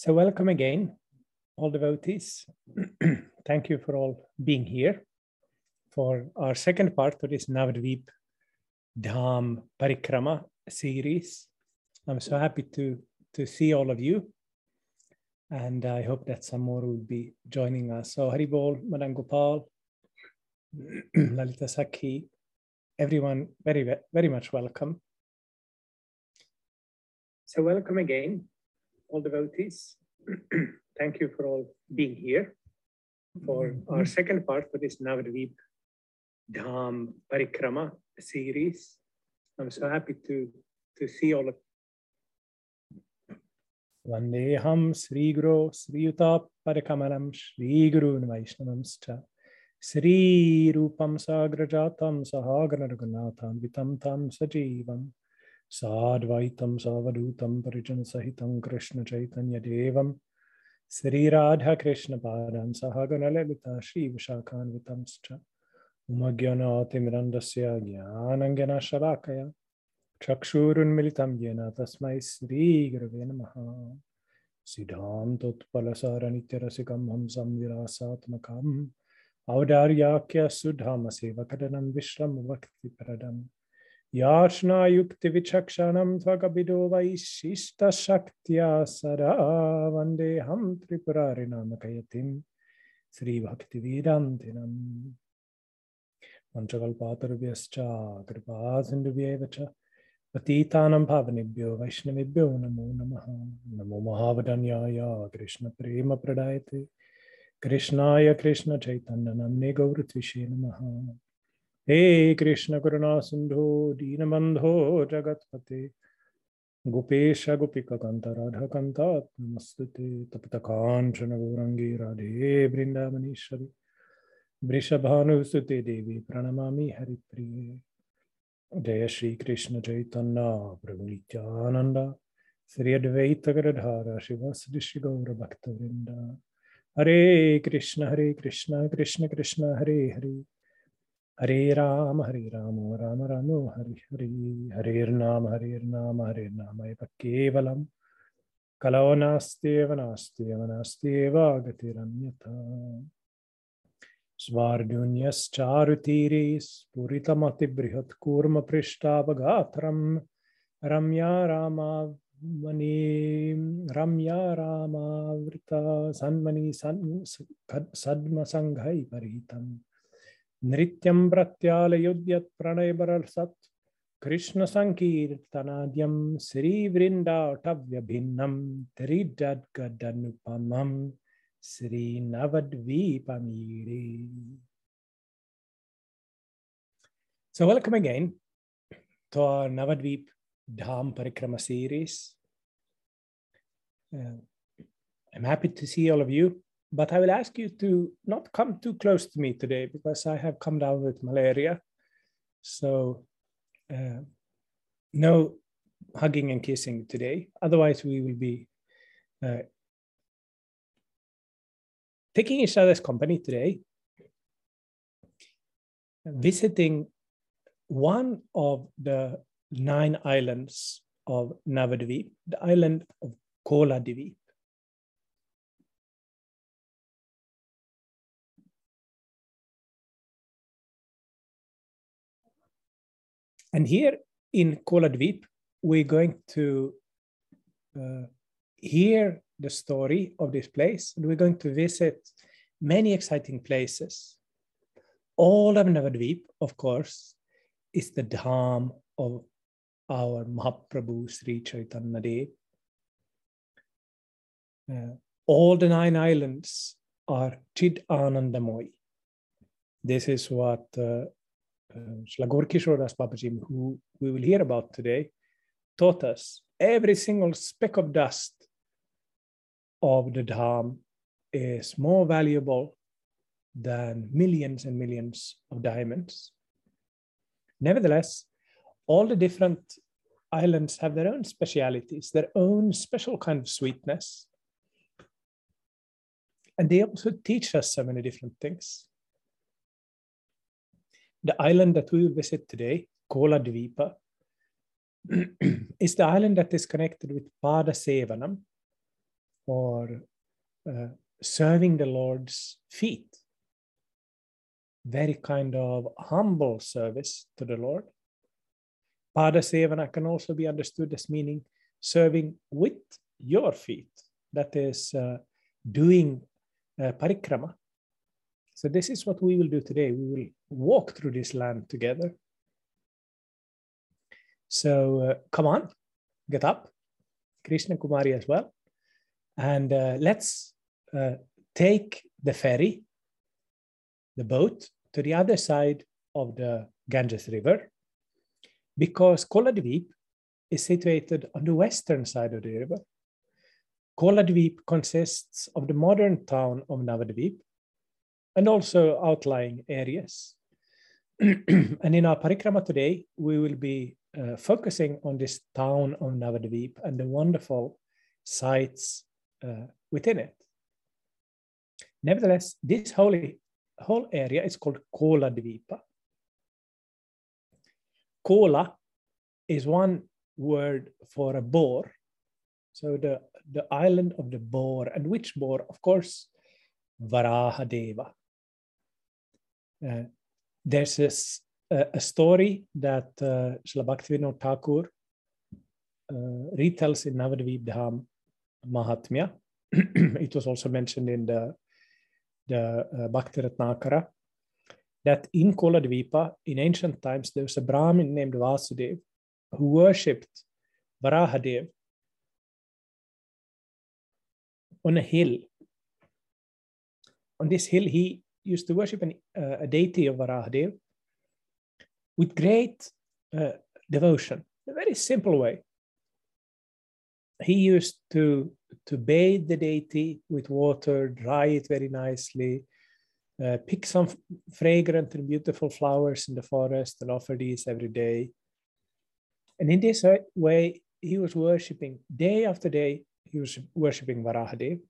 So welcome again, all devotees. Thank you for all being here for our second part of this Navadvip Dham Parikrama series. I'm so happy to, to see all of you. And I hope that some more will be joining us. So Haribol, Madan Gopal, Lalita Sakhi, everyone very, very much welcome. So welcome again, all devotees. Thank you for all being here. For mm-hmm. our second part for this Navadvip Dham Parikrama series. I'm so happy to, to see all of Vandeham Sri Guru Sri Yuta Parikamalam Sri Guru Vaishnavamscha Sri Rupam Sagrajatam Sahaganargunatham Vitam Tam Sajivam साद्वैतं सावधूतं परिजनसहितं कृष्णचैतन्यदेवं श्रीराधाकृष्णपादान् सह गणललिता श्रीविशाखान्वितंश्च उमज्ञनातिमिरन्दस्य ज्ञानञ्जनशलाकया चक्षुरुन्मिलितं येन तस्मै श्रीगुरवे नमः सिद्धान्तोत्पलसारनित्यरसिकं हंसं विरासात्मकम् औदार्याख्यसुधामसेवकदनं विश्रमभक्तिप्रदम् याचनायुक्तिविचक्षणं त्वकबिडो वैशिष्टशक्त्या सदा वन्देऽहं त्रिपुरारिणामकयतिं श्रीभक्तिवीरान्तिनम् पञ्चकल्पातरुभ्यश्च कृपा सिन्धुभ्येव च पतीतानं भावनेभ्यो वैष्णवेभ्यो नमो नमः नमो महावदन्याय कृष्णप्रेमप्रदायते कृष्णाय कृष्णचैतन्यनम्ने गौरत्विषे नमः हे कृष्ण करुणा सिंधु दीनबंधो जगतपते गोपेश गोपिककांत राधा कांता नमस्ते तप्त कांचन गौरंगी राधे वृंदावनीश्वरी वृषभानुसुते देवी प्रणमामि हरिप्रिये जय श्री कृष्ण चैतन्य प्रभु नित्यानंद श्री अद्वैत गरधारा शिव श्री गौर भक्त वृंद हरे कृष्ण हरे Krishna Krishna Krishna Hare Hare Hare Rama, Hare Ram, Ram Rama Hare Hare, Hare Nam, Hare Rama, Hare Nam, Eva Kevalam, Kalau Nasteva, Nasteva, Nasteva, Gatiranyata. Svardunyas Charutiris, Puritamati Brihat Kurma Prishtavagatram, Ramya Rama Mani, Ramya Rama Vrita, Sanmani Sadma नृत्यं प्रत्यालयुद्यत् प्रणयबरसत् कृष्णसङ्कीर्तनाद्यं श्रीवृन्दाटव्यभिन्नं त्रिडद्गदनुपमं श्रीनवद्वीपमीरे So welcome again to our Navadvip Dham Parikrama series. Uh, I'm happy to see all of you but I will ask you to not come too close to me today because I have come down with malaria. So, uh, no hugging and kissing today. Otherwise, we will be uh, taking each other's company today, visiting one of the nine islands of Navadvip, the island of Kola Dvip. And here in Koladvip, we're going to uh, hear the story of this place, and we're going to visit many exciting places. All of Navadvip, of course, is the dham of our Mahaprabhu Sri Chaitanya Dev. Uh, all the nine islands are Chid Anandamoy. This is what uh, uh, Shlagor Kishoras Babaji, who we will hear about today, taught us every single speck of dust of the Dham is more valuable than millions and millions of diamonds. Nevertheless, all the different islands have their own specialities, their own special kind of sweetness. And they also teach us so many different things. The island that we will visit today, Kola Dvipa, is the island that is connected with Pada Sevanam, or uh, serving the Lord's feet. Very kind of humble service to the Lord. Padasevana can also be understood as meaning serving with your feet. That is uh, doing uh, parikrama. So this is what we will do today. We will walk through this land together. So uh, come on, get up. Krishna Kumari as well. And uh, let's uh, take the ferry, the boat, to the other side of the Ganges River because Koladweep is situated on the western side of the river. Koladweep consists of the modern town of Navadweep and also outlying areas. and in our parikrama today, we will be uh, focusing on this town of Navadweep and the wonderful sites uh, within it. Nevertheless, this holy, whole area is called Kola Dvipa. Kola is one word for a boar. So the, the island of the boar. And which boar? Of course, Varaha Varahadeva. Uh, there's this, a story that uh, Srila Bhaktivinoda Thakur uh, retells in Navadvip Dham Mahatmya. it was also mentioned in the the uh, that in Koladvipa, in ancient times, there was a Brahmin named Vasudev who worshipped Varahadev on a hill. On this hill, he used to worship an, uh, a deity of Varahadev with great uh, devotion, a very simple way. He used to to bathe the deity with water, dry it very nicely, uh, pick some fragrant and beautiful flowers in the forest and offer these every day. And in this way, he was worshipping day after day, he was worshipping Varahadev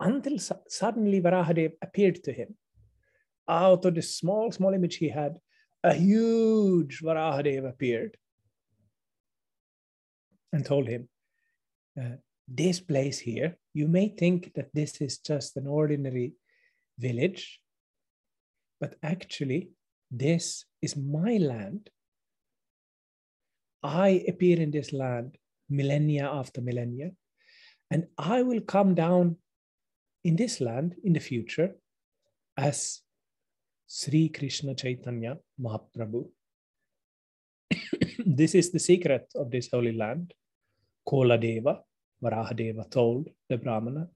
until su- suddenly Varahadev appeared to him. Out of the small, small image he had, a huge Varahadev appeared and told him, uh, this place here, you may think that this is just an ordinary village, but actually, this is my land. I appear in this land millennia after millennia, and I will come down in this land in the future as Sri Krishna Chaitanya Mahaprabhu. this is the secret of this holy land, Kola Deva, Varahadeva told the Brahmana.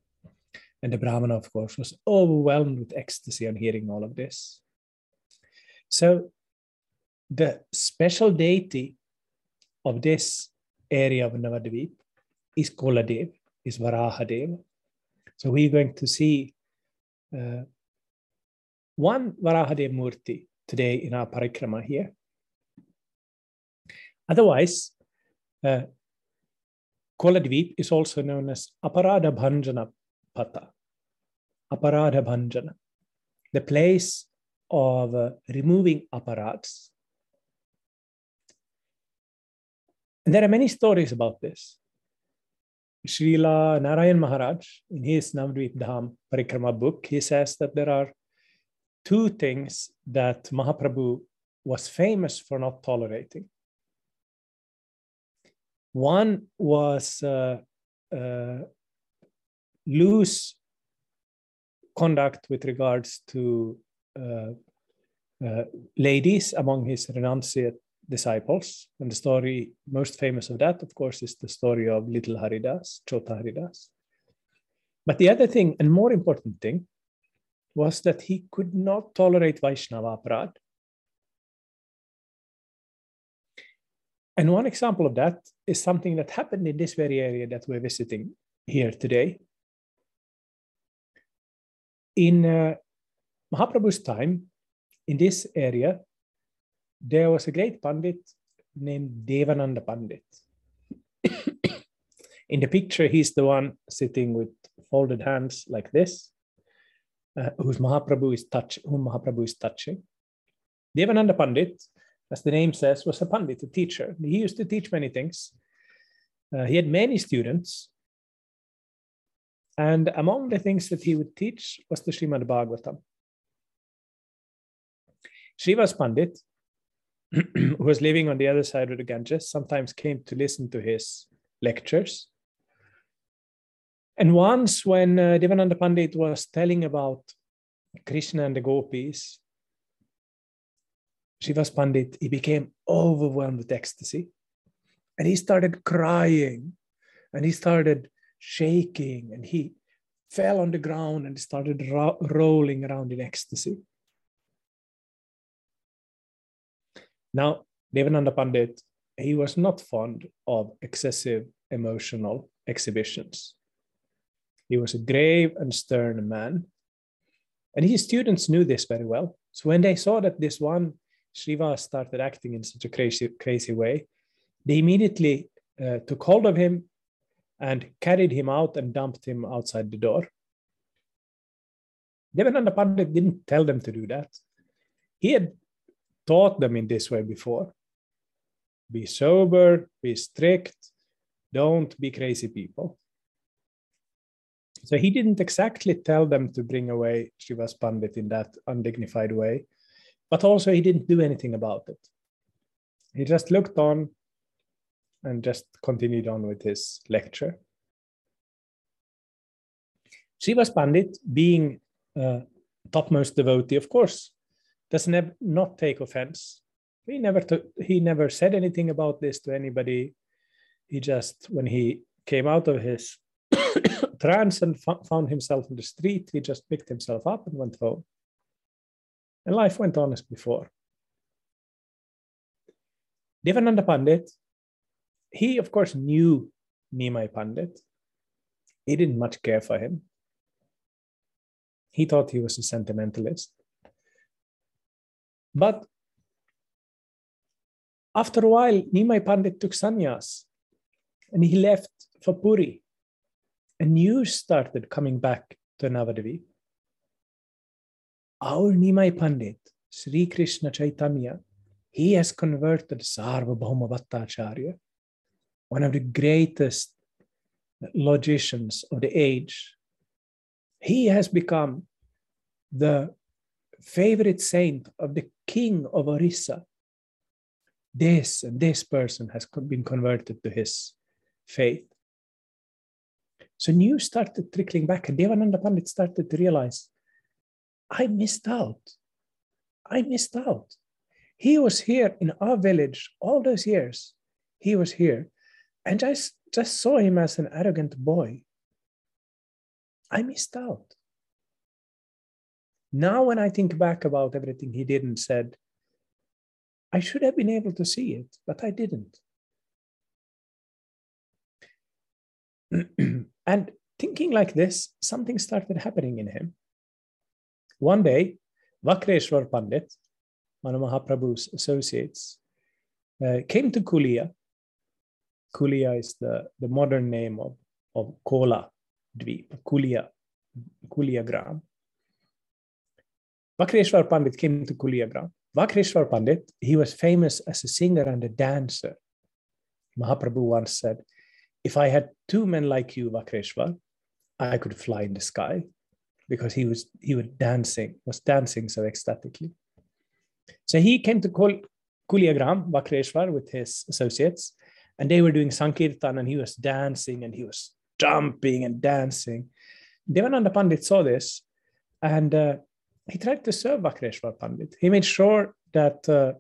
And the Brahmana, of course, was overwhelmed with ecstasy on hearing all of this. So, the special deity of this area of Navadvip is Koladev, is Varahadev. So, we're going to see uh, one Varahadev Murti today in our parikrama here. Otherwise, uh, Koladweep is also known as Aparada Bhanjana Pata. Aparadha Bhanjana, the place of uh, removing aparads. And there are many stories about this. Srila Narayan Maharaj, in his Navadvip Dham Parikrama book, he says that there are two things that Mahaprabhu was famous for not tolerating. One was uh, uh, loose conduct with regards to uh, uh, ladies among his renunciate disciples. And the story most famous of that, of course, is the story of little Haridas, Chota Haridas. But the other thing, and more important thing, was that he could not tolerate Vaishnava Aparad. And one example of that is something that happened in this very area that we're visiting here today. In uh, Mahaprabhu's time, in this area, there was a great Pandit named Devananda Pandit. in the picture, he's the one sitting with folded hands like this, uh, whose Mahaprabhu is touch, whom Mahaprabhu is touching. Devananda Pandit as the name says, was a pandit, a teacher. He used to teach many things. Uh, he had many students. And among the things that he would teach was the Srimad Bhagavatam. Srivas Pandit, who was living on the other side of the Ganges, sometimes came to listen to his lectures. And once, when uh, Devananda Pandit was telling about Krishna and the gopis, Srivas Pandit, he became overwhelmed with ecstasy. And he started crying and he started shaking and he fell on the ground and started ro- rolling around in ecstasy. Now, Devananda Pandit, he was not fond of excessive emotional exhibitions. He was a grave and stern man. And his students knew this very well. So when they saw that this one Srivas started acting in such a crazy, crazy way, they immediately uh, took hold of him and carried him out and dumped him outside the door. Devananda Pandit didn't tell them to do that. He had taught them in this way before. Be sober, be strict, don't be crazy people. So he didn't exactly tell them to bring away Srivas Pandit in that undignified way, but also he didn't do anything about it. He just looked on and just continued on with his lecture. Srivas Pandit, being a topmost devotee, of course, does ne- not take offense. He never, he never said anything about this to anybody. He just, when he came out of his trance and f- found himself in the street, he just picked himself up and went home. And life went on as before. Devananda Pandit, he of course knew Nimai Pandit. He didn't much care for him. He thought he was a sentimentalist. But after a while, Nimai Pandit took sannyas and he left for Puri. And news started coming back to Navadvip. Our Nimai Pandit, Sri Krishna Chaitanya, he has converted Sarvabhauma Bhattacharya, one of the greatest logicians of the age. He has become the favorite saint of the king of Orissa. This and this person has been converted to his faith. So news started trickling back, and Devananda Pandit started to realize I missed out. I missed out. He was here in our village all those years. He was here. And I just saw him as an arrogant boy. I missed out. Now, when I think back about everything he did and said, I should have been able to see it, but I didn't. and thinking like this, something started happening in him. One day, Vakreshwar Pandit, one of Mahaprabhu's associates, uh, came to Kulia. Kulia is the, the modern name of, of Kola Dweep, Kulia, Kulia Gram. Vakreshwar Pandit came to Kulia Gram. Vakreshwar Pandit, he was famous as a singer and a dancer. Mahaprabhu once said, If I had two men like you, Vakreshwar, I could fly in the sky because he was he was dancing, was dancing so ecstatically. So he came to Kul- Kuliagram, Vakreshwar, with his associates, and they were doing Sankirtan, and he was dancing and he was jumping and dancing. Devananda Pandit saw this, and uh, he tried to serve Vakreshwar Pandit. He made sure that uh,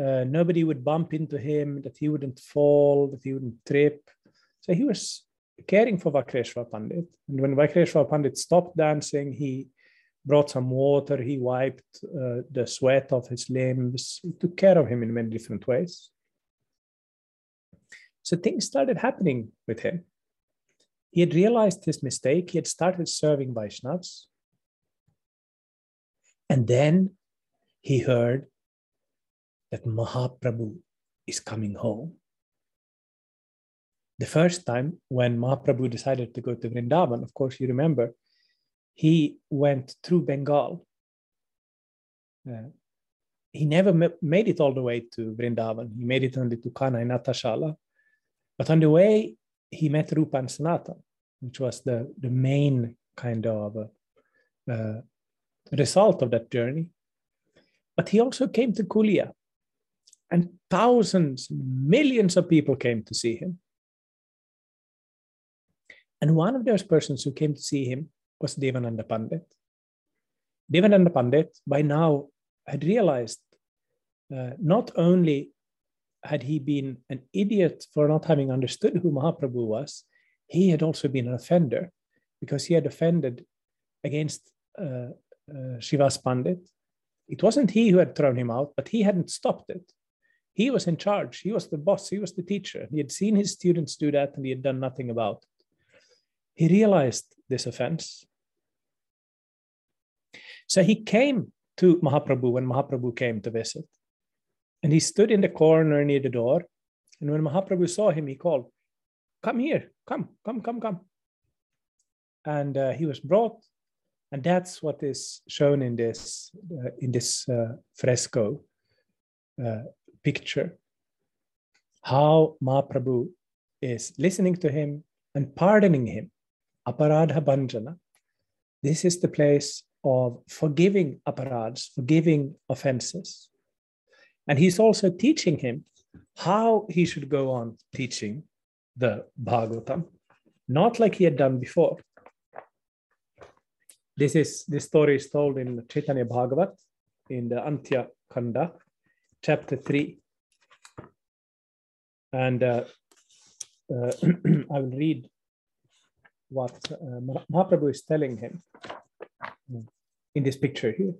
uh, nobody would bump into him, that he wouldn't fall, that he wouldn't trip. So he was caring for Vakreshwar Pandit. And when Vakreshwar Pandit stopped dancing, he brought some water, he wiped uh, the sweat off his limbs, he took care of him in many different ways. So things started happening with him. He had realized his mistake, he had started serving Vaishnavas. And then he heard that Mahaprabhu is coming home the first time when Mahaprabhu decided to go to Vrindavan, of course, you remember, he went through Bengal. Uh, he never made it all the way to Vrindavan. He made it only to Kanai Natashala. But on the way, he met Rupa and Sanatan. which was the, the main kind of uh, uh, result of that journey. But he also came to Kulia, and thousands, millions of people came to see him. And one of those persons who came to see him was Devananda Pandit. Devananda Pandit, by now, had realized uh, not only had he been an idiot for not having understood who Mahaprabhu was, he had also been an offender because he had offended against uh, uh, Srivas Pandit. It wasn't he who had thrown him out, but he hadn't stopped it. He was in charge. He was the boss. He was the teacher. He had seen his students do that and he had done nothing about it. He realized this offense. So he came to Mahaprabhu when Mahaprabhu came to visit. And he stood in the corner near the door. And when Mahaprabhu saw him, he called, Come here, come, come, come, come. And uh, he was brought. And that's what is shown in this, uh, in this uh, fresco uh, picture. How Mahaprabhu is listening to him and pardoning him. Aparadha Bhanjana. This is the place of forgiving aparads, forgiving offenses. And he's also teaching him how he should go on teaching the Bhagavatam, not like he had done before. This is this story is told in Chaitanya Bhagavat in the Antya Kanda, chapter 3. And uh, uh, I will read what uh, Mahaprabhu is telling him in this picture here.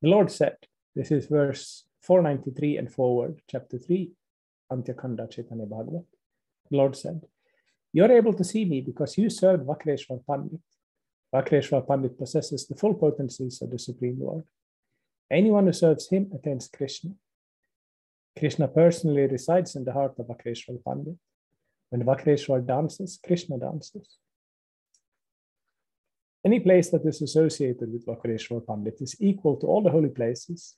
The Lord said, this is verse 493 and forward, chapter 3, Antyakanda Chaitanya Bhagavat. The Lord said, You're able to see me because you served Vakreshwar Pandit. Vakreshwar Pandit possesses the full potencies of the Supreme Lord. Anyone who serves him attains Krishna. Krishna personally resides in the heart of Vakreshwar Pandit. When Vakreshwar dances, Krishna dances. Any place that is associated with Vakreshwar Pandit is equal to all the holy places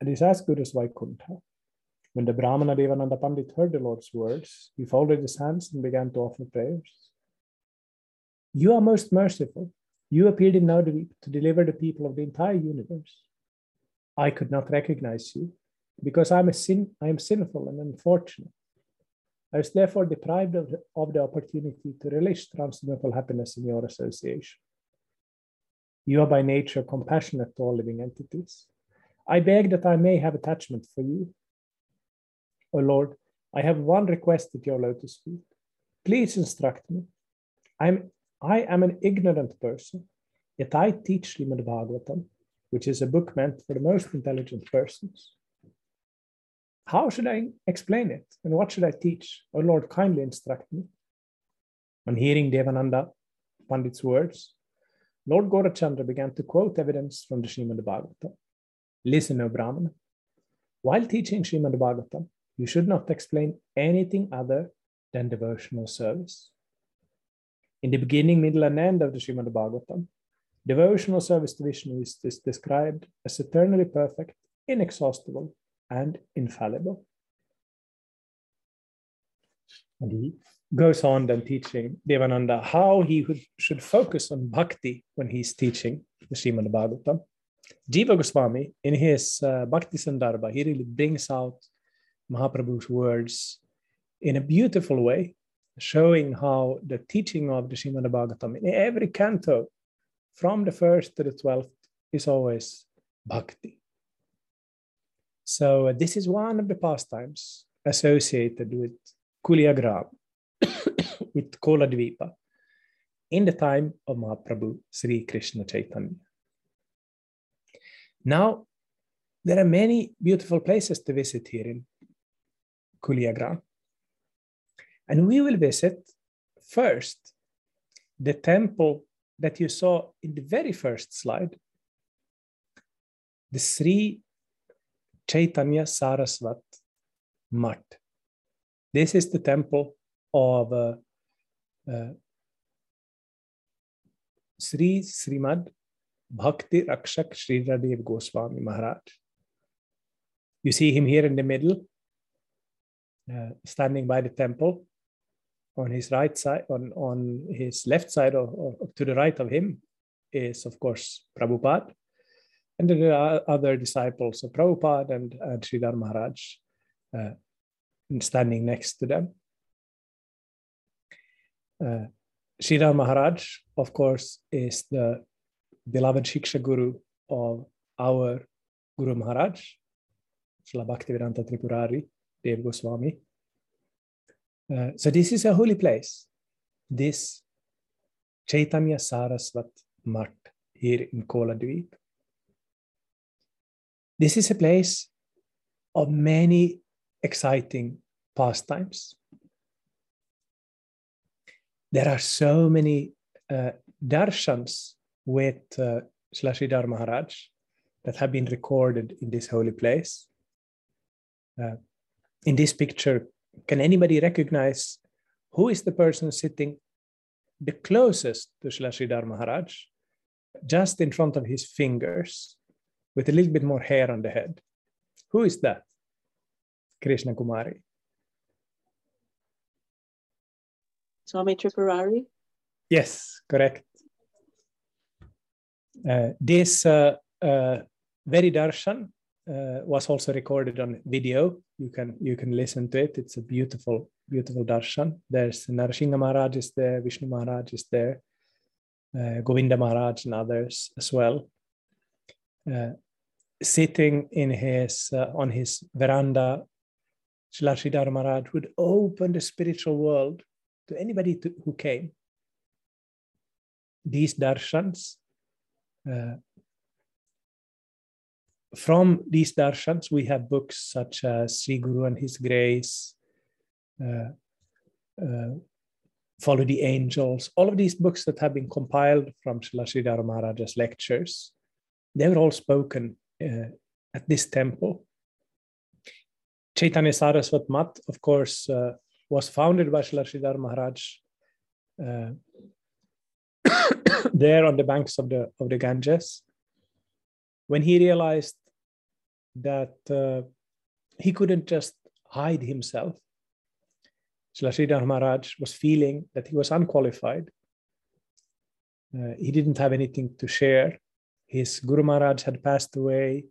and is as good as Vaikuntha. When the Brahmana Devananda Pandit heard the Lord's words, he folded his hands and began to offer prayers. You are most merciful. You appeared in Navadvip to deliver the people of the entire universe. I could not recognize you because I'm a sin, I am sinful and unfortunate. I was therefore deprived of the, of the opportunity to relish transcendental happiness in your association. You are by nature compassionate to all living entities. I beg that I may have attachment for you. O Lord, I have one request at your lotus feet. Please instruct me. I'm, I am an ignorant person, yet I teach Srimad Bhagavatam, which is a book meant for the most intelligent persons. How should I explain it? And what should I teach? O Lord, kindly instruct me. On hearing Devananda Pandit's words, Lord Gaurachandra began to quote evidence from the Srimad Bhagavatam. Listen, O Brahmana. While teaching Srimad Bhagavatam, you should not explain anything other than devotional service. In the beginning, middle, and end of the Srimad Bhagavatam, devotional service to Vishnu is, is described as eternally perfect, inexhaustible, and infallible. And he goes on then teaching Devananda how he should focus on bhakti when he's teaching the Srimad Bhagavatam. Jiva Goswami, in his uh, Bhakti Sandarbha, he really brings out Mahaprabhu's words in a beautiful way, showing how the teaching of the Srimad Bhagavatam in every canto, from the first to the twelfth, is always bhakti. So uh, this is one of the pastimes associated with Kuliagram, with Kola Dvipa, in the time of Mahaprabhu Sri Krishna Chaitanya. Now, there are many beautiful places to visit here in Kuliagram. And we will visit first the temple that you saw in the very first slide, the Sri Chaitanya Sarasvat Mat. This is the temple of uh, uh, Sri Srimad Bhakti Rakshak Sridhar Dev Goswami Maharaj. You see him here in the middle, uh, standing by the temple. On his right side, on, on his left side, or, or to the right of him, is of course Prabhupada. And there are other disciples of Prabhupada and, and Sridhar Maharaj uh, standing next to them. Uh, Sridhar Maharaj, of course, is the beloved Shiksha Guru of our Guru Maharaj, Srila Tripurari, Dev Goswami. Uh, so this is a holy place. This Chaitanya Sarasvat Mat here in Kola Dweep. This is a place of many exciting pastimes. There are so many uh, darshans with uh, Shlashidhar Maharaj that have been recorded in this holy place. Uh, in this picture, can anybody recognize who is the person sitting the closest to Shlashidhar Maharaj, just in front of his fingers, with a little bit more hair on the head? Who is that? Krishna Kumari. Swami Tripurari? Yes, correct. Uh, this uh, uh, very darshan was also recorded on video. You can you can listen to it. It's a beautiful beautiful darshan. There's Narasingha Maharaj is there, Vishnu Maharaj is there, uh, Govinda Maharaj and others as well. Uh, sitting in his uh, on his veranda, Shlashidhar Maharaj would open the spiritual world to anybody to, who came. These darshans uh, from these darshans, we have books such as Sri Guru and His Grace, uh, uh, Follow the Angels, all of these books that have been compiled from Srila Maharaj's lectures, they were all spoken uh, at this temple. Chaitanya Saraswat Mat, of course, uh, was founded by Srila Maharaj uh, there on the banks of the, of the Ganges. When he realized that uh, he couldn't just hide himself. Srila Maharaj was feeling that he was unqualified. Uh, he didn't have anything to share. His Guru Maharaj had passed away.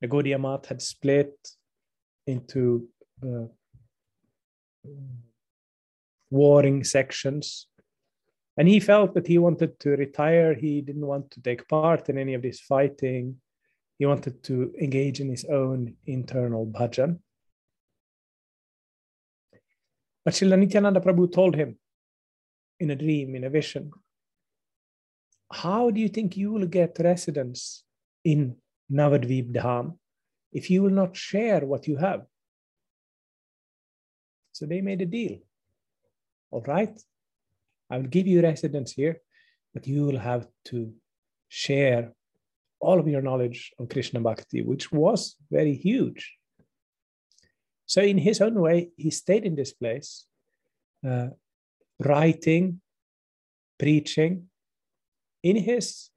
The Gaudiya Math had split into uh, warring sections. And he felt that he wanted to retire. He didn't want to take part in any of this fighting he wanted to engage in his own internal bhajan. But Srila Nityananda Prabhu told him in a dream, in a vision, how do you think you will get residence in Navadvip Dham if you will not share what you have? So they made a deal. All right, I will give you residence here, but you will have to share all of your knowledge of Krishna Bhakti, which was very huge. So, in his own way, he stayed in this place, uh, writing, preaching in his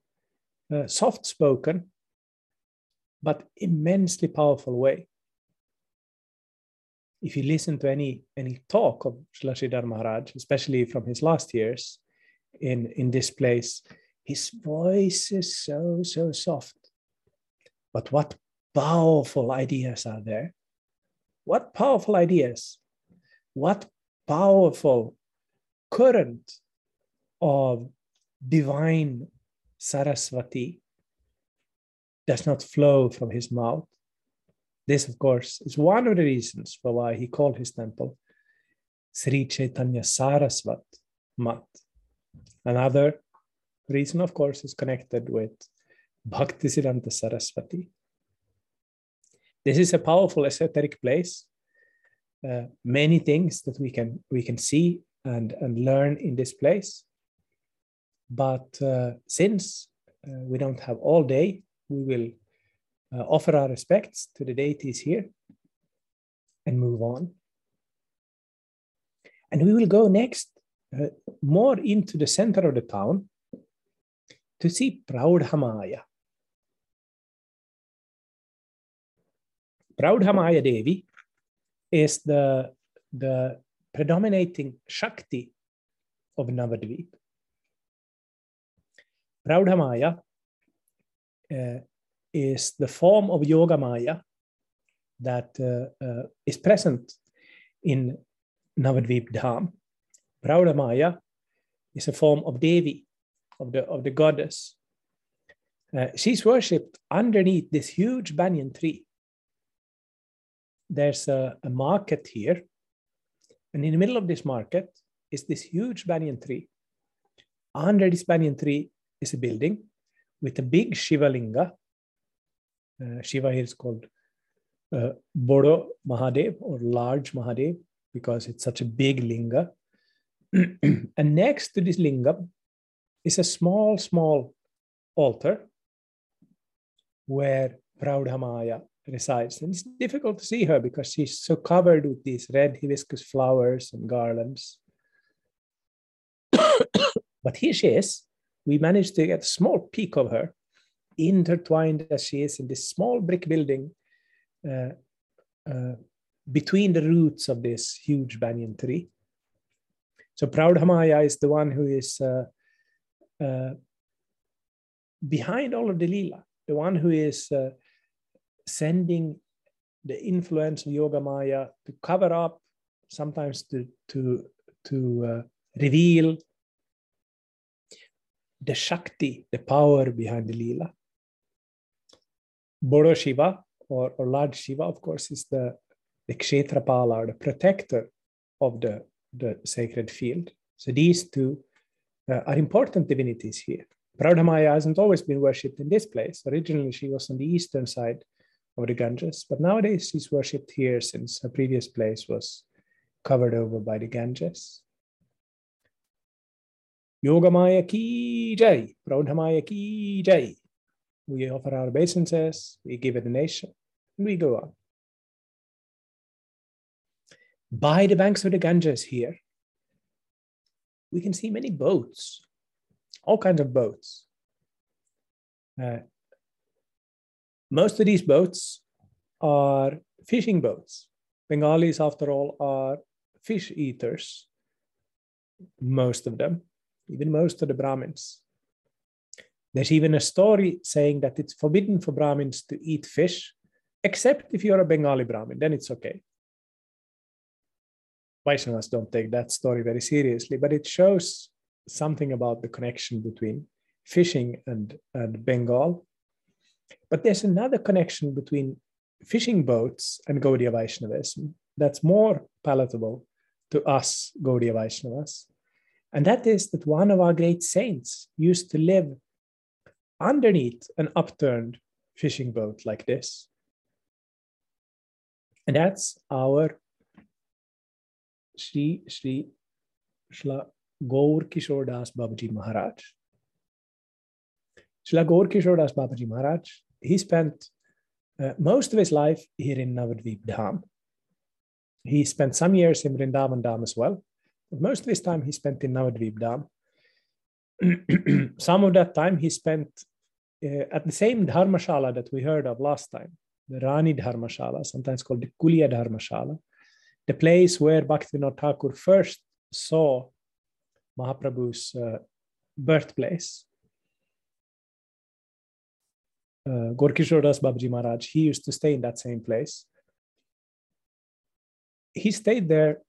uh, soft spoken but immensely powerful way. If you listen to any, any talk of Shlashidhar Maharaj, especially from his last years in, in this place, his voice is so, so soft. But what powerful ideas are there? What powerful ideas? What powerful current of divine Saraswati does not flow from his mouth. This, of course, is one of the reasons for why he called his temple Sri Chaitanya Sarasvat Mat. Another reason, of course, is connected with Bhaktisiddhanta Saraswati. This is a powerful esoteric place. Uh, many things that we can we can see and, and learn in this place. But uh, since uh, we don't have all day, we will uh, offer our respects to the deities here and move on. And we will go next uh, more into the center of the town to see Praudhamaya. Devi is the, the predominating Shakti of Navadvip. Praudhamaya uh, is the form of Yoga Maya that uh, uh, is present in Navadvip Dham. Praudhamaya is a form of Devi, of the, of the goddess. Uh, she's worshipped underneath this huge banyan tree. There's a, a market here, and in the middle of this market is this huge banyan tree. Under this banyan tree is a building with a big Shiva linga. Uh, Shiva here is called uh, Bodo Mahadev or large Mahadev because it's such a big linga. and next to this lingam is a small, small altar where Praudhamaya resides. And it's difficult to see her because she's so covered with these red hibiscus flowers and garlands. but here she is. We managed to get a small peek of her, intertwined as she is in this small brick building uh, uh, between the roots of this huge banyan tree. So Praudhamaya is the one who is uh, uh, behind all of the lila, the one who is uh, sending the influence of Yoga Maya to cover up, sometimes to to to uh, reveal the Shakti, the power behind the lila. Bodo Shiva, or, or large Shiva, of course, is the, the Kshetrapala, or the protector of the the sacred field. So these two uh, are important divinities here. Praudhamaya hasn't always been worshipped in this place. Originally, she was on the eastern side of the Ganges, but nowadays she's worshipped here since her previous place was covered over by the Ganges. Yogamaya ki jai, Praudhamaya ki jai. We offer our obeisances, we give a donation, and we go on by the banks of the Ganges here, we can see many boats, all kinds of boats. Uh, most of these boats are fishing boats. Bengalis, after all, are fish eaters, most of them, even most of the Brahmins. There's even a story saying that it's forbidden for Brahmins to eat fish, except if you're a Bengali Brahmin, then it's okay. Vaishnavas don't take that story very seriously, but it shows something about the connection between fishing and, and Bengal. But there's another connection between fishing boats and Gaudiya Vaishnavism that's more palatable to us Gaudiya Vaishnavas. And that is that one of our great saints used to live underneath an upturned fishing boat like this. And that's our Sri Sri Shla Gaur Kishore Das Babaji Maharaj. Shla Gaur Kishore Das Babaji Maharaj, he spent uh, most of his life here in Navadvip Dham. He spent some years in Vrindavan Dham as well, but most of his time he spent in Navadvip Dham. some of that time he spent uh, at the same Dharmashala that we heard of last time, the Rani Dharmashala, sometimes called the Kulia Dharmashala the place where Bhaktivinoda Thakur first saw Mahaprabhu's uh, birthplace. Uh, Gorkishore Das Babaji Maharaj, he used to stay in that same place. He stayed there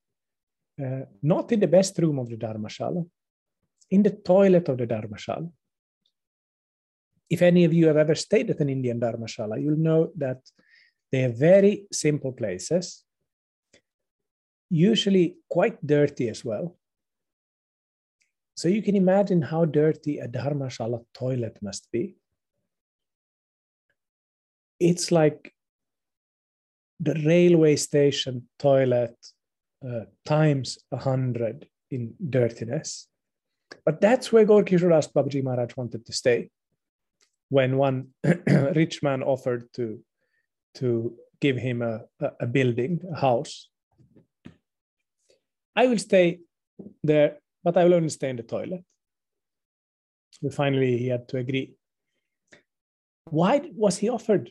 uh, not in the best room of the Dharmashala, in the toilet of the Dharmashala. If any of you have ever stayed at an Indian Dharmashala, you'll know that they are very simple places usually quite dirty as well. So you can imagine how dirty a dharmashala toilet must be. It's like the railway station toilet uh, times a hundred in dirtiness. But that's where Gorkishoras Babaji Maharaj wanted to stay when one rich man offered to, to give him a, a building, a house. I will stay there, but I will only stay in the toilet. And finally, he had to agree. Why was he offered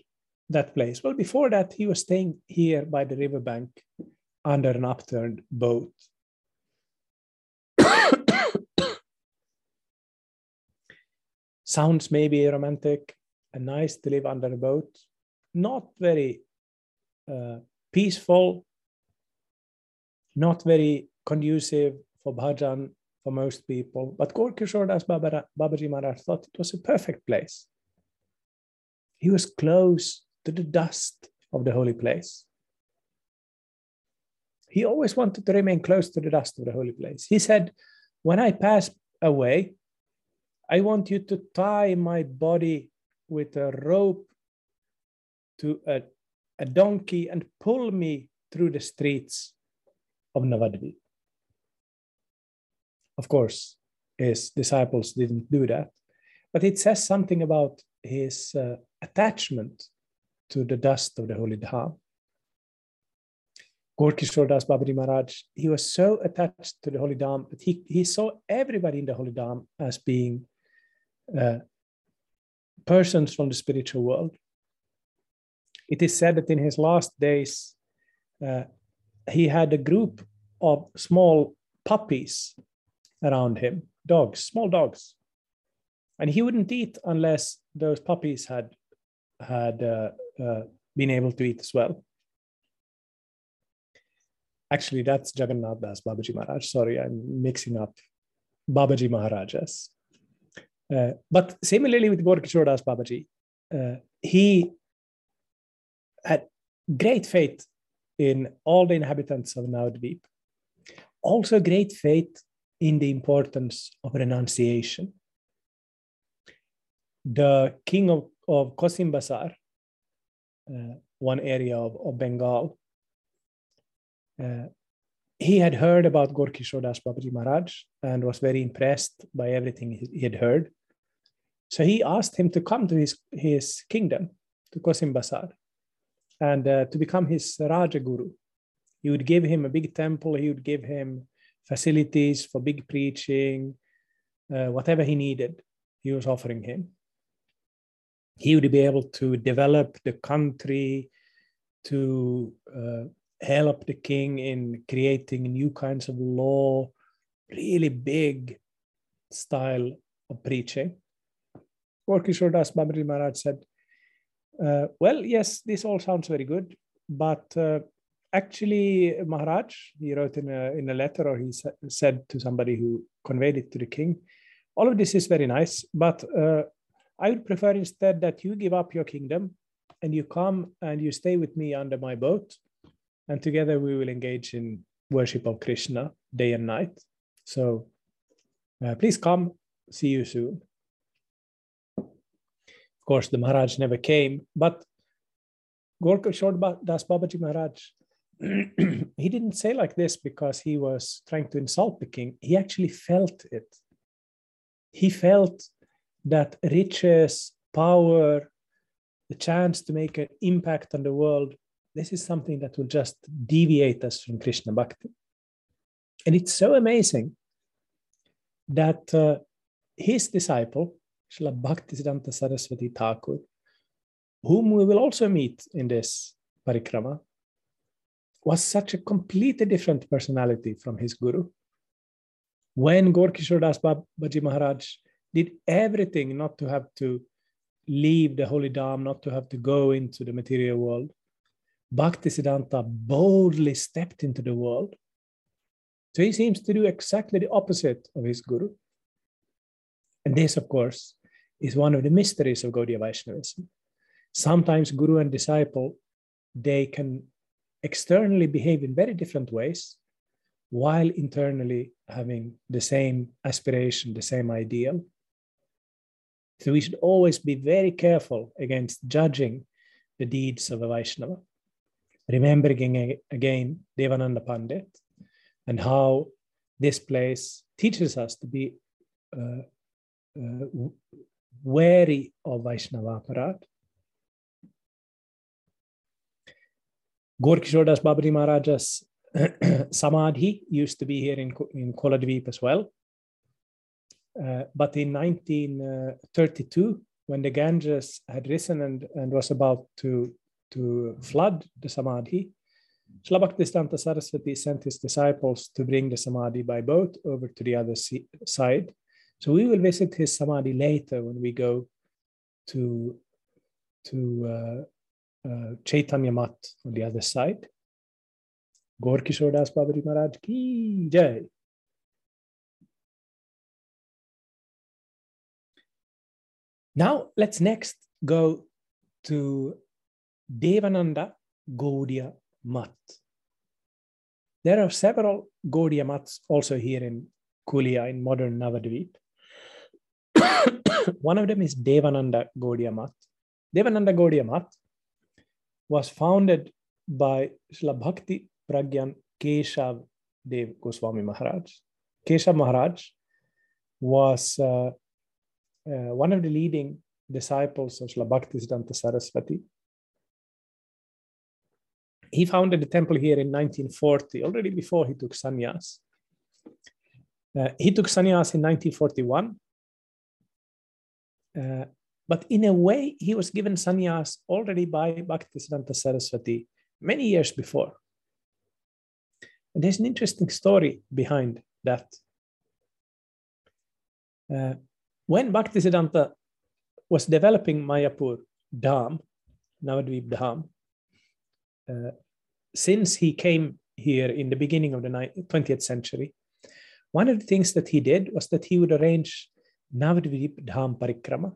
that place? Well, before that, he was staying here by the riverbank under an upturned boat. Sounds maybe romantic and nice to live under a boat, not very uh, peaceful, not very conducive for bhajan for most people. But Gorkishore Das Babaji Maharaj thought it was a perfect place. He was close to the dust of the holy place. He always wanted to remain close to the dust of the holy place. He said, When I pass away, I want you to tie my body with a rope to a, a donkey and pull me through the streets of Navadvip. Of course, his disciples didn't do that, but it says something about his uh, attachment to the dust of the holy dham. Gorkishore Das Babaji Maharaj, he was so attached to the holy dham that he, he saw everybody in the holy dham as being uh, persons from the spiritual world. It is said that in his last days, uh, he had a group of small puppies around him, dogs, small dogs. And he wouldn't eat unless those puppies had, had uh, uh, been able to eat as well. Actually, that's Jagannath Das Babaji Maharaj. Sorry, I'm mixing up Babaji Maharajas. Uh, but similarly with Gorkishore Das Babaji, uh, he had great faith in all the inhabitants of Navadvip. Also, great faith in the importance of renunciation. The king of, of Basar, uh, one area of, of Bengal, uh, he had heard about Gorkishore Das Babaji Maharaj and was very impressed by everything he had heard. So he asked him to come to his, his kingdom, to Basar, and uh, to become his Raja Guru. He would give him a big temple, he would give him facilities for big preaching, uh, whatever he needed, he was offering him. He would be able to develop the country, to uh, help the king in creating new kinds of law, really big style of preaching. Gorkishore Das Babaji Maharaj said, uh, well, yes, this all sounds very good, but uh, actually, Maharaj, he wrote in a, in a letter or he sa- said to somebody who conveyed it to the king, all of this is very nice, but uh, I would prefer instead that you give up your kingdom and you come and you stay with me under my boat, and together we will engage in worship of Krishna day and night. So uh, please come, see you soon Of course, the Maharaj never came, but Gorkishore Das Babaji Maharaj, he didn't say like this because he was trying to insult the king. He actually felt it. He felt that riches, power, the chance to make an impact on the world, this is something that will just deviate us from Krishna Bhakti. And it's so amazing that uh, his disciple, Srila Bhaktisiddhanta Saraswati Thakur, whom we will also meet in this parikrama, was such a completely different personality from his guru. When Gorkishore Das Babaji Maharaj did everything not to have to leave the holy dham, not to have to go into the material world, Bhaktisiddhanta boldly stepped into the world. So he seems to do exactly the opposite of his guru. And this, of course, is one of the mysteries of Gaudiya Vaishnavism. Sometimes guru and disciple, they can externally behave in very different ways while internally having the same aspiration, the same ideal. So we should always be very careful against judging the deeds of a Vaishnava. Remembering again Devananda Pandit and how this place teaches us to be uh, uh, wary of Vaishnava Aparadh. Das Babaji Maharaja's Samadhi used to be here in, in Koladvip as well. Uh, but in 1932, when the Ganges had risen and, and was about to, to flood the Samadhi, Srila Bhaktisiddhanta Saraswati sent his disciples to bring the Samadhi by boat over to the other side So we will visit his samadhi later when we go to, to uh, Chaitanya Mat on the other side. Gaur Kishore Das Babaji Maharaj ki jai. Now let's next go to Devananda Gaudiya Mat. There are several Gaudiya Mats also here in Kulia in modern Navadvip. One of them is Devananda Gaudiya Mat. Devananda Gaudiya Mat was founded by Srila Bhakti Pragyan Keshav Dev Goswami Maharaj. Keshav Maharaj was uh, uh, one of the leading disciples of Srila Bhaktisiddhanta Saraswati. He founded the temple here in 1940, already before he took sannyas. Uh, he took sannyas in 1941. But in a way, he was given sannyas already by Bhaktisiddhanta Saraswati many years before. And there's an interesting story behind that. Uh, when Bhaktisiddhanta was developing Mayapur Dham, Navadvip Dham, uh, since he came here in the beginning of the 20th century, one of the things that he did was that he would arrange Navadvip Dham Parikrama,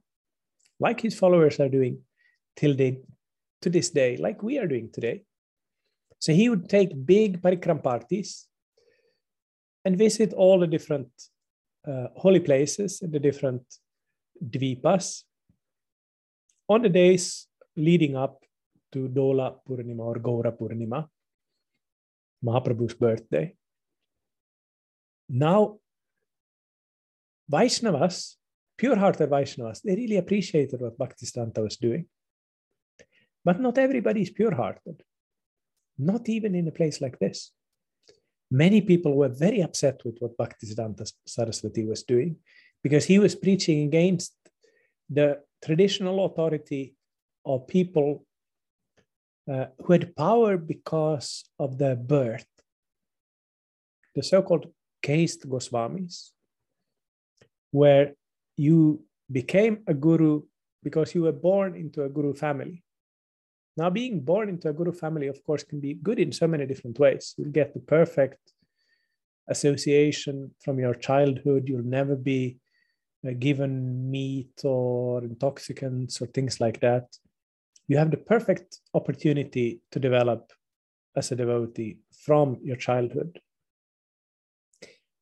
like his followers are doing till they, to this day, like we are doing today. So he would take big parikram parties and visit all the different uh, holy places in the different dvipas on the days leading up to Dola Purnima or Gaura Purnima, Mahaprabhu's birthday. Now, Vaishnavas, pure-hearted Vaishnavas, they really appreciated what Bhaktisiddhanta was doing. But not everybody is pure-hearted, not even in a place like this. Many people were very upset with what Bhaktisiddhanta Saraswati was doing because he was preaching against the traditional authority of people uh, who had power because of their birth, the so called caste Goswamis, where you became a guru because you were born into a guru family. Now, being born into a Guru family, of course, can be good in so many different ways. You'll get the perfect association from your childhood. You'll never be uh, given meat or intoxicants or things like that. You have the perfect opportunity to develop as a devotee from your childhood.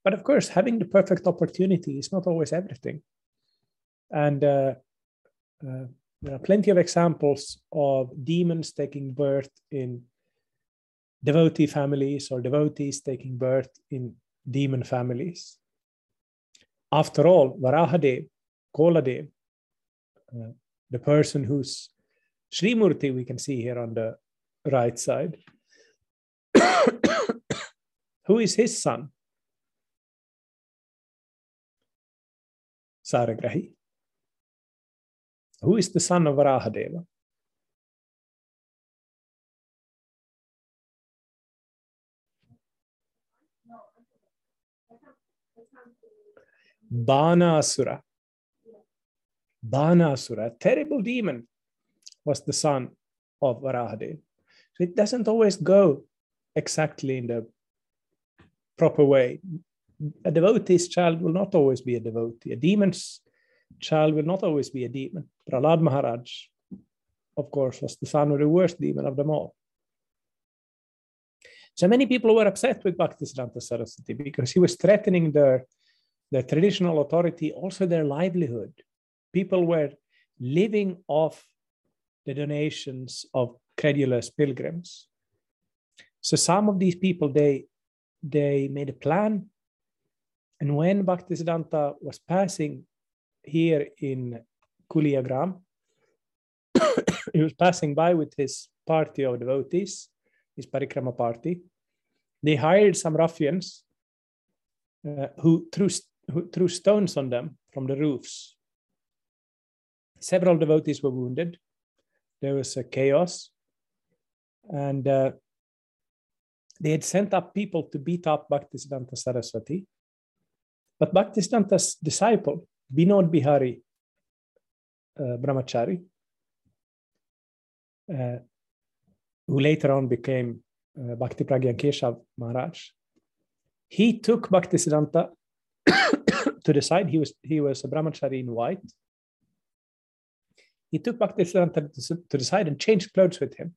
But of course, having the perfect opportunity is not always everything. And uh, uh, there are plenty of examples of demons taking birth in devotee families or devotees taking birth in demon families. After all, Varahadev, Koladev, uh, the person whose Srimurti we can see here on the right side, who is his son? Saragrahi. Who is the son of Varahadeva? Banasura. Banasura, terrible demon, was the son of Varahadeva. So it doesn't always go exactly in the proper way. A devotee's child will not always be a devotee. A demon's child will not always be a demon. Prahlad Maharaj, of course, was the son of the worst demon of them all. So many people were upset with Bhaktisiddhanta Saraswati because he was threatening their, their traditional authority, also their livelihood. People were living off the donations of credulous pilgrims. So some of these people, they, they made a plan. And when Bhaktisiddhanta was passing here in Kuliagram. he was passing by with his party of devotees, his parikrama party. They hired some ruffians uh, who, threw, who threw stones on them from the roofs. Several devotees were wounded. There was a chaos. And uh, they had sent up people to beat up Bhaktisiddhanta Saraswati. But Bhaktisiddhanta's disciple, Binod Bihari Brahmachari, uh, who later on became uh, Bhakti Pragyan Keshav Maharaj, he took Bhaktisiddhanta to the side. He was, he was a Brahmachari in white. He took Bhaktisiddhanta to the side and changed clothes with him.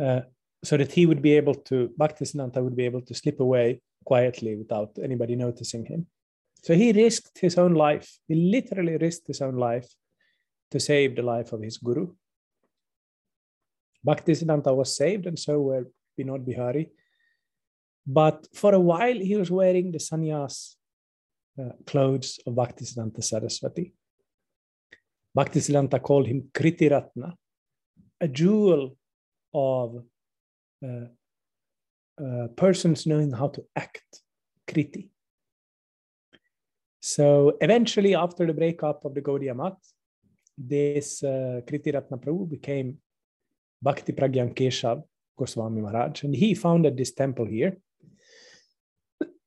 Uh, so that he would be able to, Bhaktisiddhanta would be able to slip away quietly without anybody noticing him. So he risked his own life. He literally risked his own life to save the life of his guru. Bhaktisiddhanta was saved, and so were Binod Bihari. But for a while, he was wearing the sannyas uh, clothes of Bhaktisiddhanta Saraswati. Bhaktisiddhanta called him Kritiratna, a jewel of uh, uh, persons knowing how to act, kriti. So eventually, after the breakup of the Gaudiya Math, this uh, Kriti Ratna Prabhu became Bhakti Pragyan Keshav Goswami Maharaj, and he founded this temple here.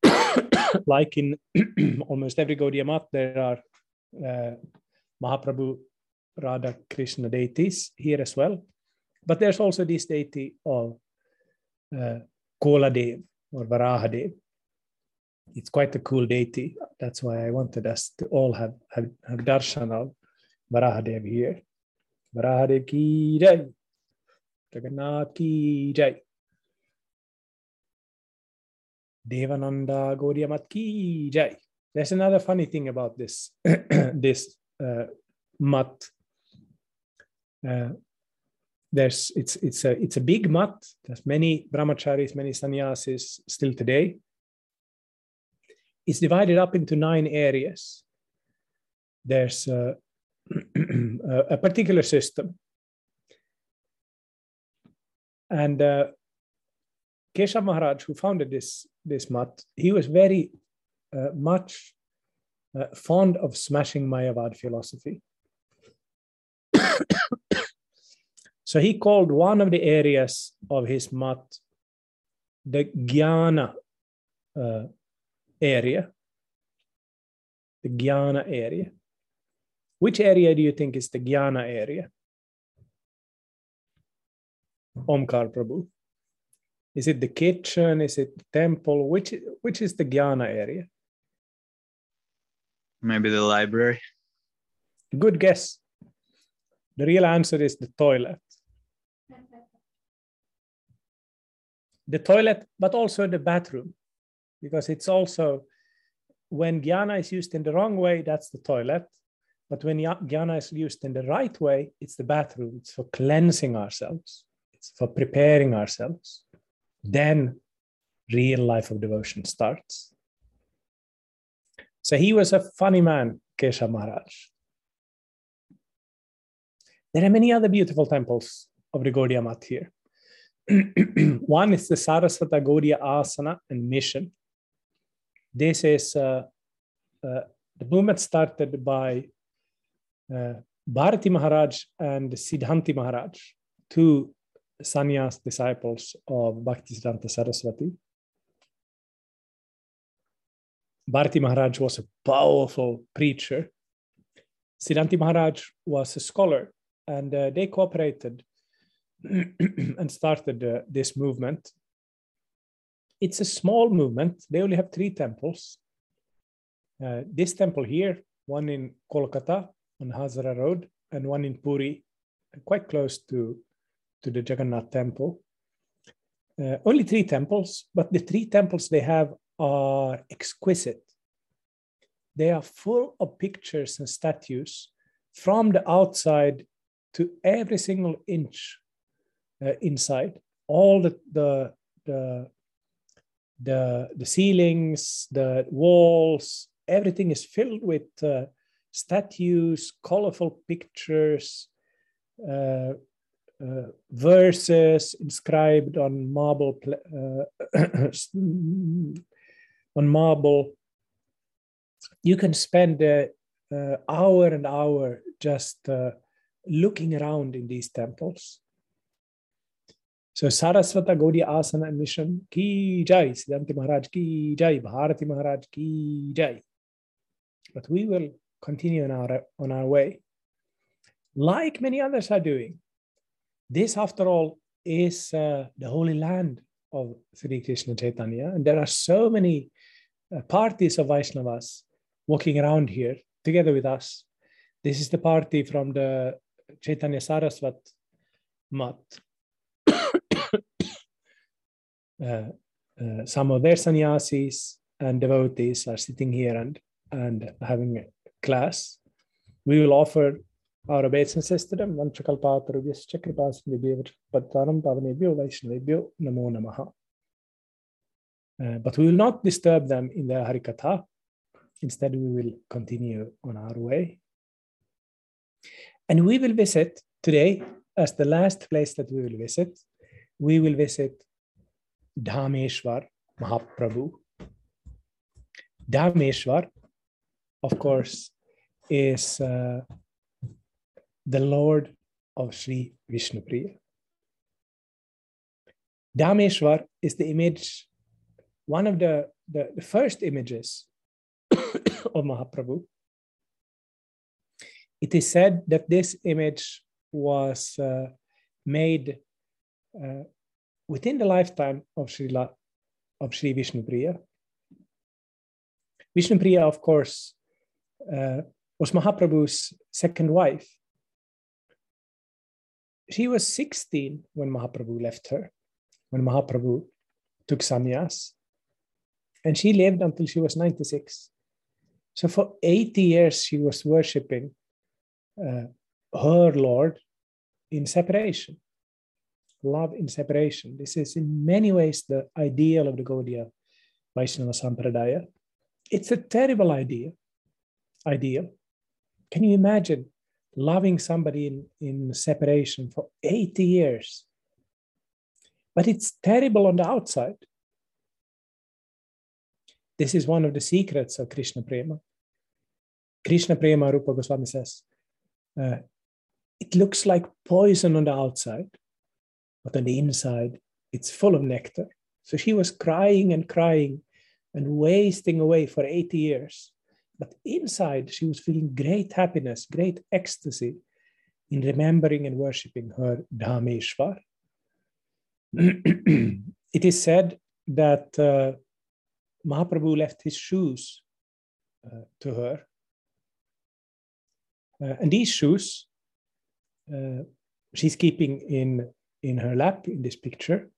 like in almost every Gaudiya Math, there are uh, Mahaprabhu Radha Krishna deities here as well. But there's also this deity of uh, Koladev or Varahadev. It's quite a cool deity. That's why I wanted us to all have, have, have darshan of Varahadev here. Varahadev ki jai. Jagannath ki jai. Devananda Gaudiya ki jai. There's another funny thing about this, this uh, mat. Uh, there's it's it's a it's a big mat. There's many brahmacharis, many sannyasis still today. It's divided up into nine areas. There's a, a particular system, and uh, Maharaj, who founded this this mat, he was very uh, much uh, fond of smashing Mayavad philosophy. So he called one of the areas of his mat the Jnana uh, area. The Jnana area. Which area do you think is the Jnana area? Omkar Prabhu. Is it the kitchen? Is it the temple? Which, which is the Jnana area? Maybe the library. Good guess. The real answer is the toilet. the toilet, but also the bathroom, because it's also when jnana is used in the wrong way, that's the toilet. But when jnana is used in the right way, it's the bathroom. It's for cleansing ourselves, it's for preparing ourselves. Then real life of devotion starts. So he was a funny man, Keshav Maharaj. There are many other beautiful temples of the Gaudiya Math here. One is the Saraswata Gaudiya Asana and Mission. This is uh, uh, the movement started by uh, Bharati Maharaj and Siddhanti Maharaj, two sannyas disciples of Bhaktisiddhanta Saraswati. Bharati Maharaj was a powerful preacher. Siddhanti Maharaj was a scholar, and uh, they cooperated and started uh, this movement. It's a small movement. They only have three temples. Uh, this temple here, one in Kolkata on Hazara Road, and one in Puri, quite close to, to the Jagannath temple. Uh, only three temples, but the three temples they have are exquisite. They are full of pictures and statues from the outside to every single inch uh, inside. All the, the the the the ceilings, the walls, everything is filled with uh, statues, colorful pictures, uh, uh, verses inscribed on marble uh, on marble. You can spend an uh, hour and hour just looking around in these temples. So Saraswata Gaudiya Asana Mission Ki Jai, Siddhanti Maharaj Ki Jai, Bharati Maharaj Ki Jai. But we will continue on our, on our way, like many others are doing. This, after all, is uh, the holy land of Sri Krishna Chaitanya. And there are so many uh, parties of Vaishnavas walking around here together with us. This is the party from the Chaitanya Saraswat Mat. Uh, uh, some of their sannyasis and devotees are sitting here and, and having a class. We will offer our obeisances to them. Namo namaha. Uh, but we will not disturb them in their Harikatha. Instead, we will continue on our way. And we will visit today, as the last place that we will visit, we will visit Dhameshwar Mahaprabhu. Dhameshwar, of course, is uh, the Lord of Sri Vishnupriya. Dhameshwar is the image, one of the, the, the first images of Mahaprabhu. It is said that this image was uh, made uh, within the lifetime of Sri, La, of Sri Vishnupriya. Vishnupriya, of course, uh, was Mahaprabhu's second wife. She was 16 when Mahaprabhu left her, when Mahaprabhu took sannyas, and she lived until she was 96. So for 80 years, she was worshipping uh, her Lord in separation love in separation. This is in many ways the ideal of the Gaudiya Vaishnava Sampradaya. It's a terrible idea, ideal. Can you imagine loving somebody in, in separation for 80 years? But it's terrible on the outside. This is one of the secrets of Krishna Prema. Krishna Prema, Rupa Goswami says, uh, it looks like poison on the outside, but on the inside, it's full of nectar. So she was crying and crying and wasting away for 80 years. But inside, she was feeling great happiness, great ecstasy in remembering and worshipping her Dhameshwar. it is said that uh, Mahaprabhu left his shoes uh, to her. Uh, and these shoes uh, she's keeping in in her lap in this picture.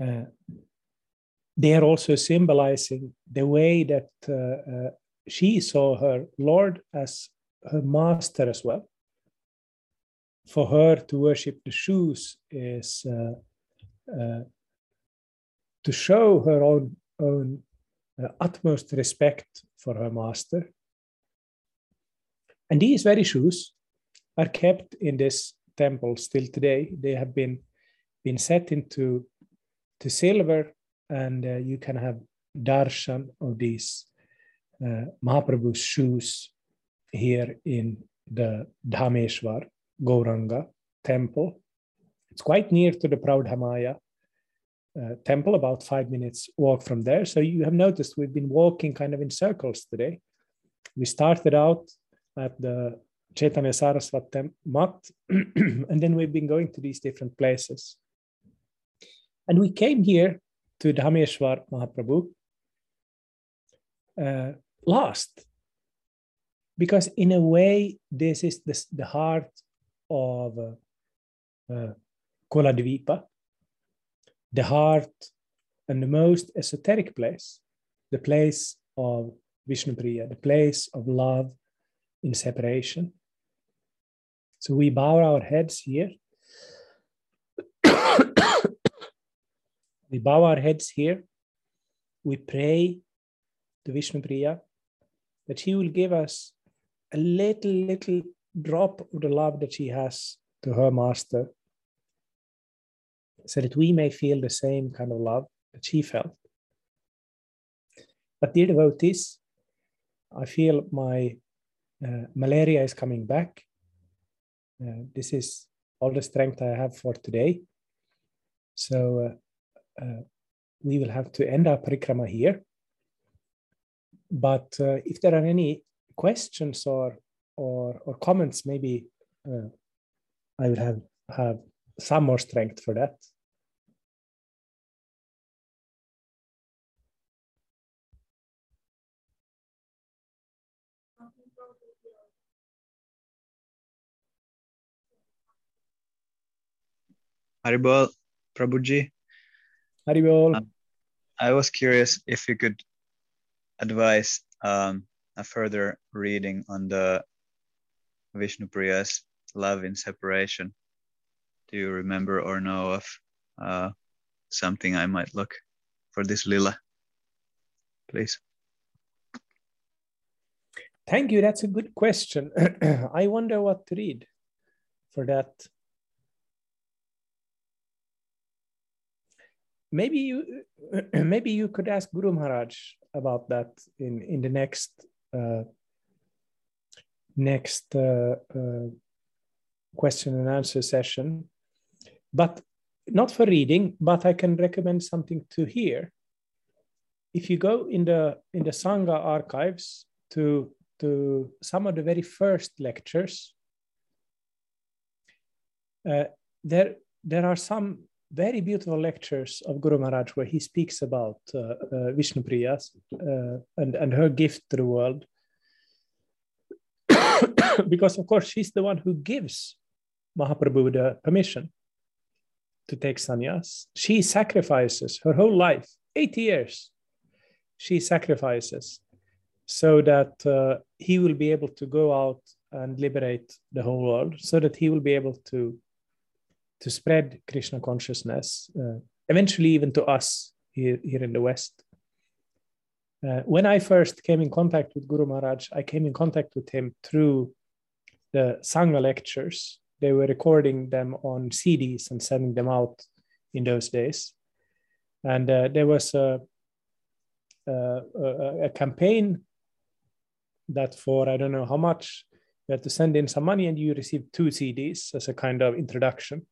Uh, they are also symbolizing the way that uh, uh, she saw her Lord as her master as well. For her to worship the shoes is uh, uh, to show her own, own uh, utmost respect for her master. And these very shoes are kept in this temple still today. They have been been set into to silver, and uh, you can have darshan of these uh, Mahaprabhu's shoes here in the Dhameshwar Gauranga temple. It's quite near to the Praudhamaya uh, temple, about five minutes walk from there. So you have noticed we've been walking kind of in circles today. We started out at the Chaitanya Saraswat Mat, and then we've been going to these different places. And we came here to Dhameshwar Mahaprabhu uh, last, because in a way, this is the, the heart of uh, uh, Koladvipa, the heart and the most esoteric place, the place of Vishnupriya, the place of love in separation. So we bow our heads here. we bow our heads here. We pray to Vishnu Priya that she will give us a little, little drop of the love that she has to her master so that we may feel the same kind of love that she felt. But, dear devotees, I feel my uh, malaria is coming back. Uh, this is all the strength I have for today. So uh, uh, we will have to end our parikrama here. But uh, if there are any questions or or, or comments, maybe uh, I will have have some more strength for that. Haribol, Prabhuji. Haribol. Um, I was curious if you could advise um, a further reading on the Vishnu Priya's love in separation. Do you remember or know of uh, something I might look for this lila? Please. Thank you. That's a good question. I wonder what to read for that. Maybe you, maybe you could ask Guru Maharaj about that in in the next uh, next uh, uh, question and answer session, but not for reading. But I can recommend something to hear. If you go in the in the Sangha archives to to some of the very first lectures, uh, there there are some very beautiful lectures of Guru Maharaj where he speaks about uh, uh, Vishnu Priyas uh, and, and her gift to the world. because, of course, she's the one who gives Mahaprabhu the permission to take sannyas. She sacrifices her whole life, eight years, she sacrifices so that uh, he will be able to go out and liberate the whole world, so that he will be able to to spread Krishna consciousness, uh, eventually even to us here, here in the West. Uh, when I first came in contact with Guru Maharaj, I came in contact with him through the Sangha lectures. They were recording them on CDs and sending them out in those days. And uh, there was a, a, a, campaign that for I don't know how much, you had to send in some money and you received two CDs as a kind of introduction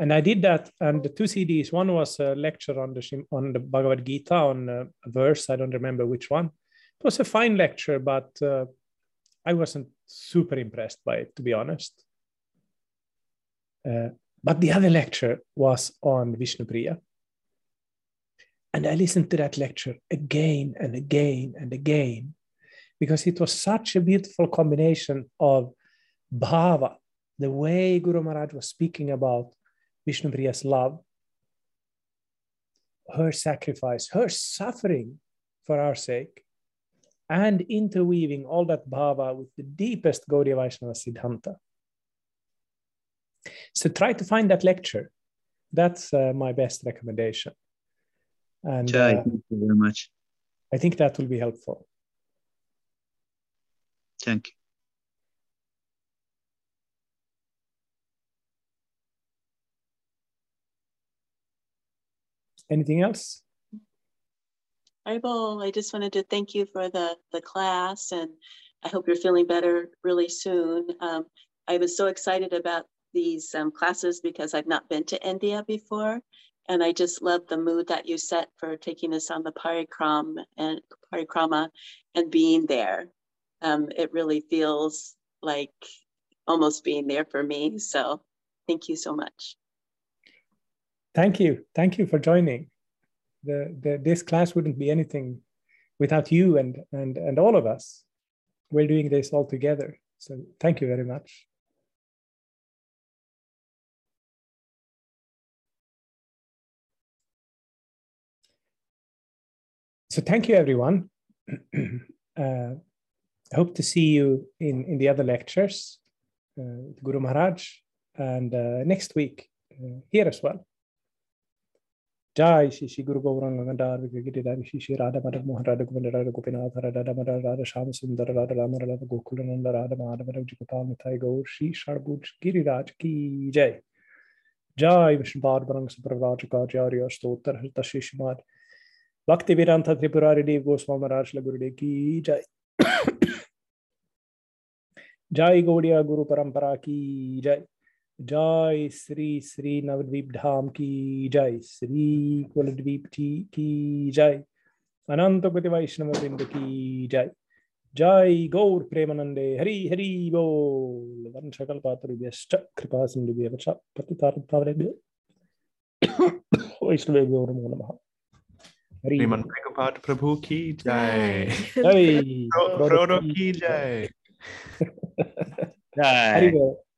and I did that. And the two CDs, one was a lecture on the on the Bhagavad Gita on a verse. I don't remember which one. It was a fine lecture, but uh, I wasn't super impressed by it, to be honest. Uh, but the other lecture was on Vishnu Priya. And I listened to that lecture again and again and again because it was such a beautiful combination of bhava, the way Guru Maharaj was speaking about Vishnu Priya's love, her sacrifice, her suffering for our sake, and interweaving all that bhava with the deepest Gaudiya Vaishnava Siddhanta. So try to find that lecture. That's uh, my best recommendation. And Jai, uh, thank you very much. I think that will be helpful. Thank you. Anything else? Haribol, I just wanted to thank you for the, the class and I hope you're feeling better really soon. Um, I was so excited about these um, classes because I've not been to India before. And I just love the mood that you set for taking us on the parikram and parikrama and being there. Um, it really feels like almost being there for me. So thank you so much. Thank you. Thank you for joining. The, the, this class wouldn't be anything without you and, and, and all of us. We're doing this all together. So thank you very much. So thank you, everyone. uh, hope to see you in, in the other lectures, uh, Guru Maharaj, and uh, next week uh, here as well. जय श्री श्री गुरु गौरंग गंडार गिरिधारी श्री श्री राधा माधव मोहन राधा गोविंद राधा गोपीनाथ राधा राधा राधा श्याम सुंदर राधा राम राधा गोकुल नंद राधा माधव जी गोपाल मिथाई गौर श्री षडभुज गिरिराज की जय जय विष्णुपाद बरंग सुप्रभाज कार्यार्य स्तोत्र हृत शिशुमार भक्ति वेदांत त्रिपुरारी देव गोस्वामी महाराज गुरुदेव की जय जय गौड़िया गुरु परंपरा की जय जय श्री श्री नवद्वीप धाम की जय श्री कुलद्वीप की जय अनंत कोटि वैष्णव वृंद की जय। जय गौर प्रेमानंदे हरि हरि बोल। वंशकल्पातरुभ्यश्च कृपा सिन्धुभ्यः च पतितार्थावरेभ्यो वैष्णवेभ्यो नमो नमः। हरि श्रीमन प्रभुपाद प्रभु की जय। जय। फ्रोडो की जय। हरि बोल।